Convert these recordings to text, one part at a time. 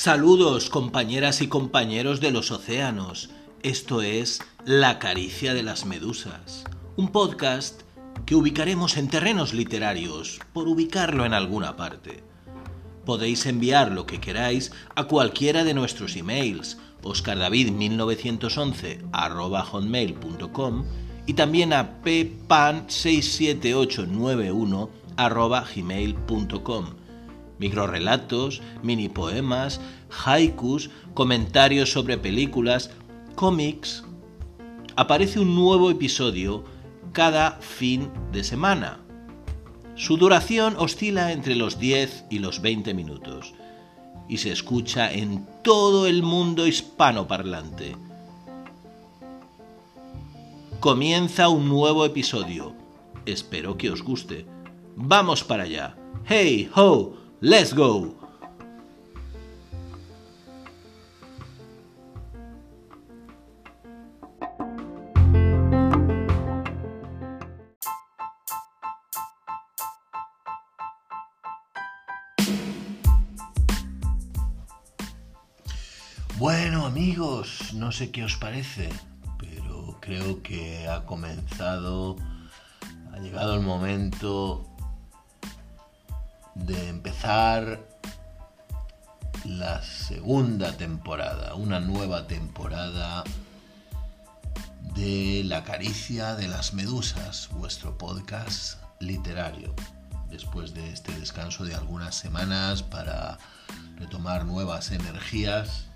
Saludos compañeras y compañeros de los océanos. Esto es La caricia de las medusas, un podcast que ubicaremos en terrenos literarios, por ubicarlo en alguna parte. Podéis enviar lo que queráis a cualquiera de nuestros emails, oscardavid1911 hotmail.com y también a ppan67891 gmail.com microrelatos, mini poemas, haikus, comentarios sobre películas, cómics. Aparece un nuevo episodio cada fin de semana. Su duración oscila entre los 10 y los 20 minutos y se escucha en todo el mundo hispanoparlante. Comienza un nuevo episodio. Espero que os guste. Vamos para allá. Hey, ho, Let's go. Bueno amigos, no sé qué os parece, pero creo que ha comenzado, ha llegado el momento de empezar la segunda temporada, una nueva temporada de La caricia de las medusas, vuestro podcast literario. Después de este descanso de algunas semanas para retomar nuevas energías,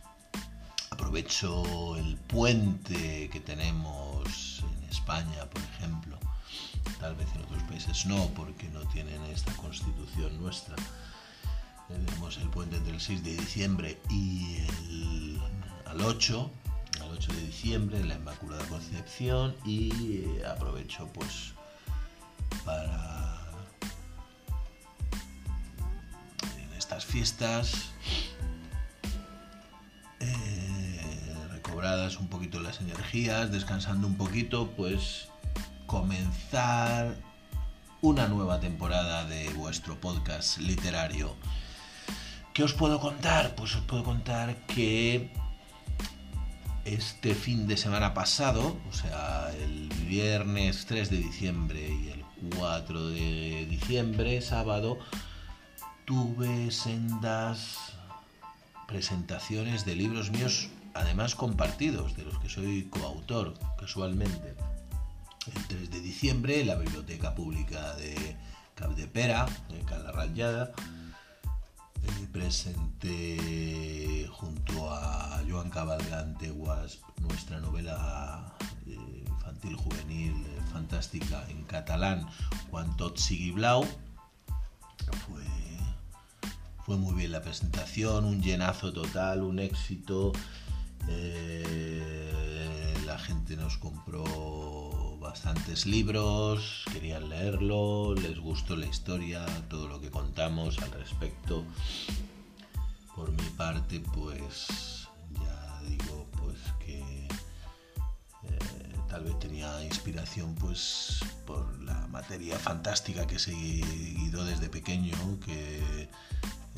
aprovecho el puente que tenemos en España, por ejemplo, Tal vez en otros países no, porque no tienen esta constitución nuestra. Tenemos el puente entre el 6 de diciembre y el al 8, al 8 de diciembre, la Inmaculada Concepción, y eh, aprovecho pues para estas fiestas eh, recobradas un poquito las energías, descansando un poquito, pues comenzar una nueva temporada de vuestro podcast literario. ¿Qué os puedo contar? Pues os puedo contar que este fin de semana pasado, o sea, el viernes 3 de diciembre y el 4 de diciembre, sábado, tuve sendas presentaciones de libros míos, además compartidos, de los que soy coautor casualmente el 3 de diciembre la Biblioteca Pública de Capdepera, en Cala Rayada. Eh, presenté junto a Joan Cabalgante Wasp nuestra novela eh, infantil juvenil eh, fantástica en catalán, Juan Tot. Fue, fue muy bien la presentación, un llenazo total, un éxito. la gente nos compró bastantes libros, querían leerlo, les gustó la historia, todo lo que contamos al respecto. Por mi parte, pues ya digo, pues que eh, tal vez tenía inspiración pues por la materia fantástica que he seguido desde pequeño, que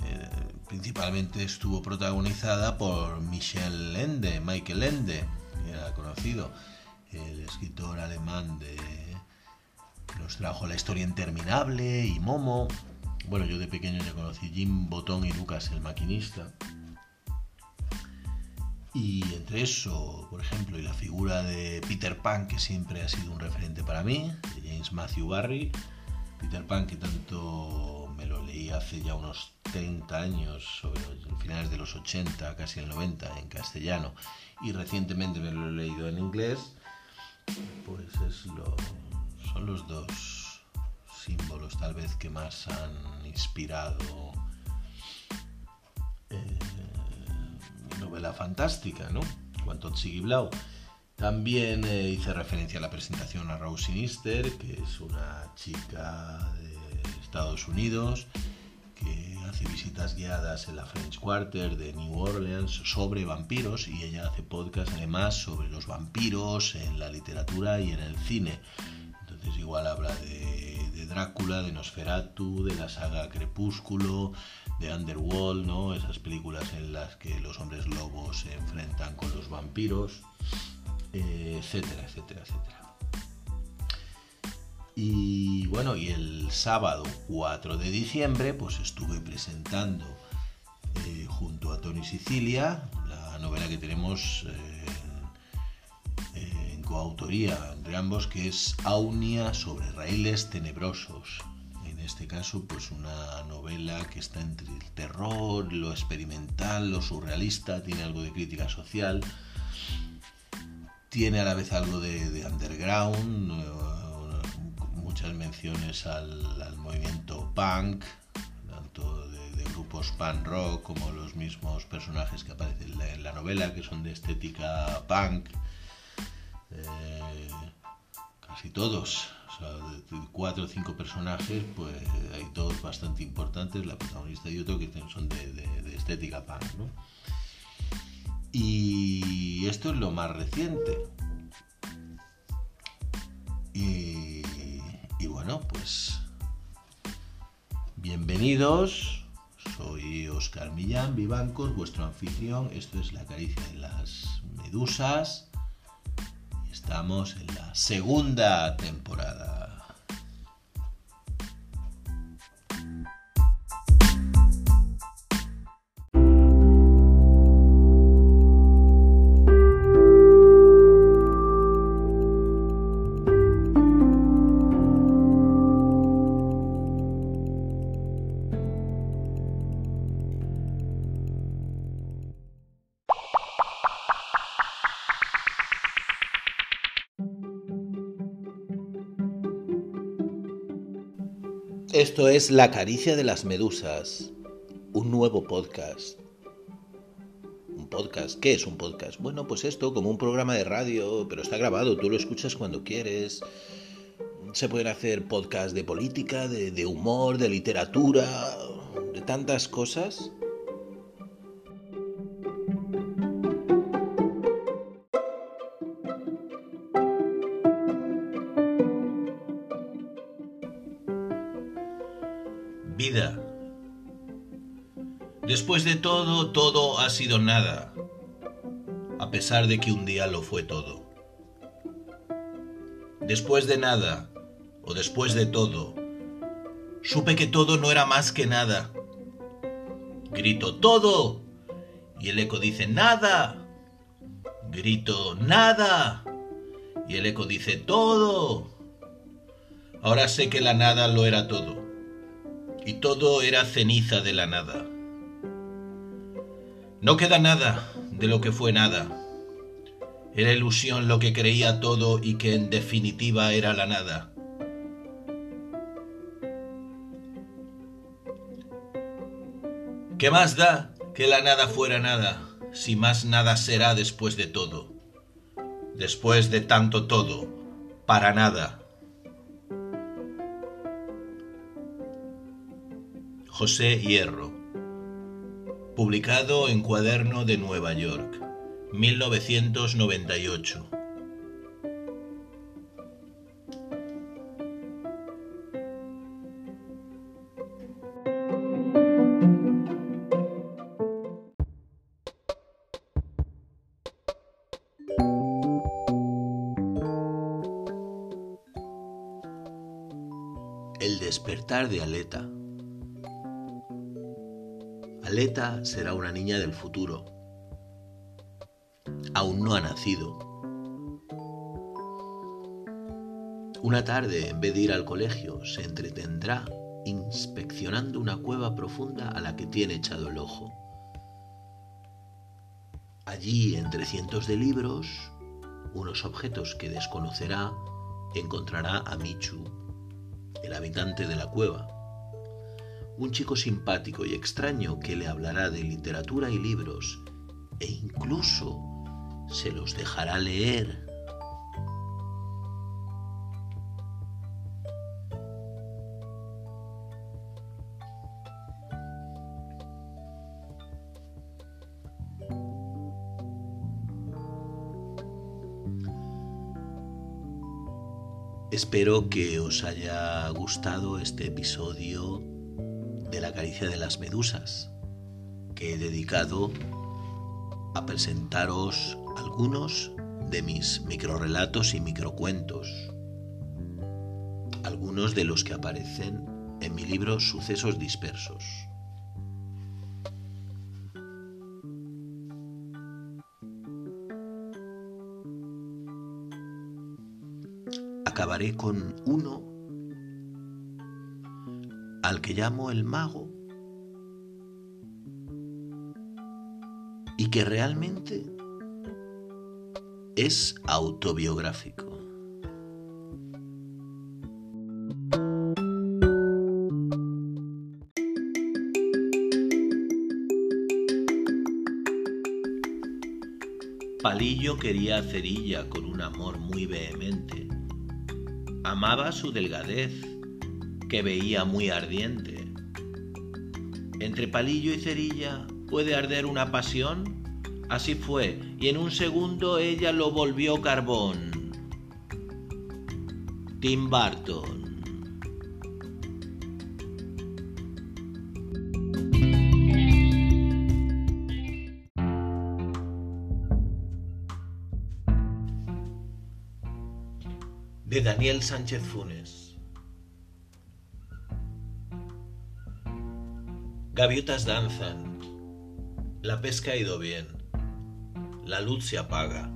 eh, principalmente estuvo protagonizada por Michel Ende, Michael Ende, era conocido el escritor alemán de nos trajo La historia interminable y Momo. Bueno, yo de pequeño ya conocí Jim Botón y Lucas el maquinista. Y entre eso, por ejemplo, y la figura de Peter Pan, que siempre ha sido un referente para mí, de James Matthew Barry. Peter Pan, que tanto me lo leí hace ya unos 30 años, sobre finales de los 80, casi el 90, en castellano. Y recientemente me lo he leído en inglés pues es lo, son los dos símbolos tal vez que más han inspirado eh, mi novela fantástica, ¿no? Cuanto Blau. También eh, hice referencia a la presentación a Rose Sinister, que es una chica de Estados Unidos visitas guiadas en la French Quarter de New Orleans sobre vampiros y ella hace podcast además sobre los vampiros en la literatura y en el cine. Entonces igual habla de, de Drácula, de Nosferatu, de la saga Crepúsculo, de Underworld, ¿no? Esas películas en las que los hombres lobos se enfrentan con los vampiros, eh, etcétera, etcétera, etcétera. Y bueno, y el sábado 4 de diciembre, pues estuve presentando eh, junto a Tony Sicilia la novela que tenemos eh, en coautoría entre ambos, que es Aunia sobre raíles tenebrosos. En este caso, pues una novela que está entre el terror, lo experimental, lo surrealista, tiene algo de crítica social, tiene a la vez algo de, underground al, movimiento punk, tanto de, grupos punk rock como los mismos personajes que aparecen en la, novela, que son de estética punk. Eh, casi todos, de, cuatro o cinco personajes, pues hay dos bastante importantes, la protagonista y otro que son de, estética punk. Y esto es lo más reciente. Bienvenidos. Soy Oscar Millán Vivancos, vuestro anfitrión. Esto es La caricia de las medusas. Estamos en la segunda temporada. Esto es La caricia de las medusas, un nuevo podcast. ¿Un podcast? ¿Qué es un podcast? Bueno, pues esto, como un programa de radio, pero está grabado, tú lo escuchas cuando quieres. Se pueden hacer podcasts de política, de, de humor, de literatura, de tantas cosas. Después de todo, todo ha sido nada, a pesar de que un día lo fue todo. Después de nada, o después de todo, supe que todo no era más que nada. Grito todo, y el eco dice nada. Grito nada, y el eco dice todo. Ahora sé que la nada lo era todo y todo era ceniza de la nada. No queda nada de lo que fue nada. Era ilusión lo que creía todo y que en definitiva era la nada. ¿Qué más da que la nada fuera nada, si más nada será después de todo? Después de tanto todo, para nada. José Hierro. Publicado en Cuaderno de Nueva York, 1998. El despertar de Aleta Aleta será una niña del futuro. Aún no ha nacido. Una tarde, en vez de ir al colegio, se entretendrá inspeccionando una cueva profunda a la que tiene echado el ojo. Allí, entre cientos de libros, unos objetos que desconocerá, encontrará a Michu, el habitante de la cueva un chico simpático y extraño que le hablará de literatura y libros e incluso se los dejará leer. Espero que os haya gustado este episodio caricia de las medusas, que he dedicado a presentaros algunos de mis microrelatos y microcuentos, algunos de los que aparecen en mi libro Sucesos Dispersos. acabaré con uno al que llamo el mago y que realmente es autobiográfico. Palillo quería Cerilla con un amor muy vehemente Amaba su delgadez, que veía muy ardiente. Entre palillo y cerilla puede arder una pasión. Así fue, y en un segundo ella lo volvió carbón. Tim Burton. de Daniel Sánchez Funes. Gaviotas danzan, la pesca ha ido bien, la luz se apaga.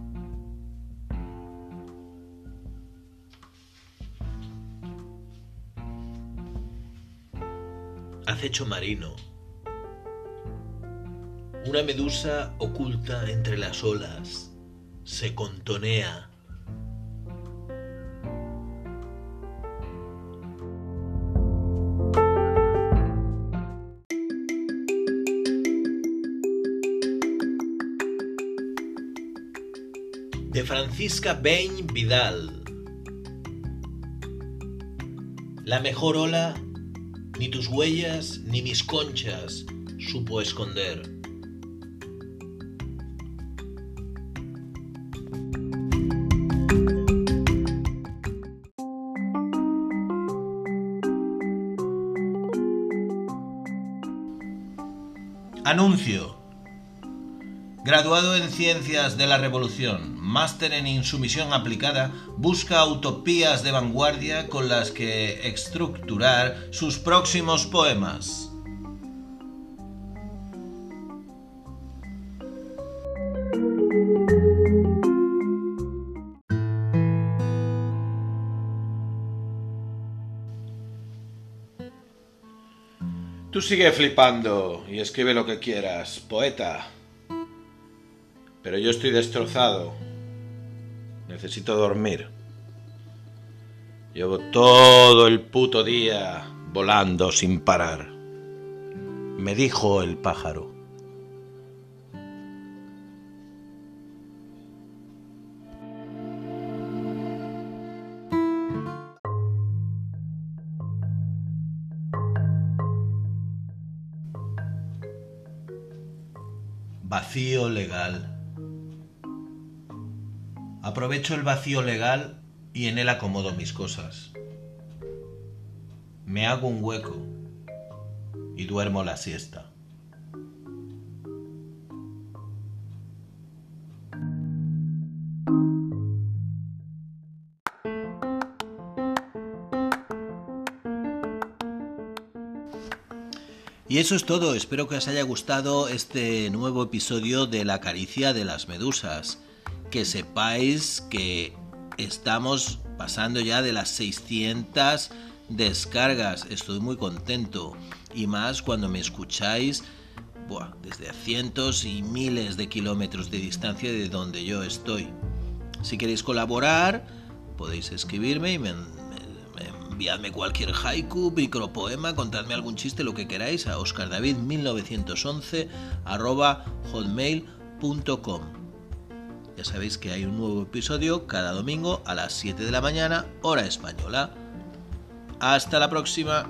Acecho marino. Una medusa oculta entre las olas se contonea de Francisca Bain Vidal. La mejor ola, ni tus huellas ni mis conchas supo esconder. Anuncio. Graduado en Ciencias de la Revolución, máster en Insumisión Aplicada, busca utopías de vanguardia con las que estructurar sus próximos poemas. Tú sigue flipando y escribe lo que quieras, poeta. Pero yo estoy destrozado. Necesito dormir. Llevo todo el puto día volando sin parar. Me dijo el pájaro. Vacío legal. Aprovecho el vacío legal y en él acomodo mis cosas. Me hago un hueco y duermo la siesta. Y eso es todo, espero que os haya gustado este nuevo episodio de La caricia de las medusas que sepáis que estamos pasando ya de las 600 descargas. Estoy muy contento. Y más cuando me escucháis desde cientos y miles de kilómetros de distancia de donde yo estoy. Si queréis colaborar, podéis escribirme y me, enviadme cualquier haiku, micropoema, contadme algún chiste, lo que queráis a oscardavid1911 hotmail.com. Ya sabéis que hay un nuevo episodio cada domingo a las 7 de la mañana, hora española. Hasta la próxima.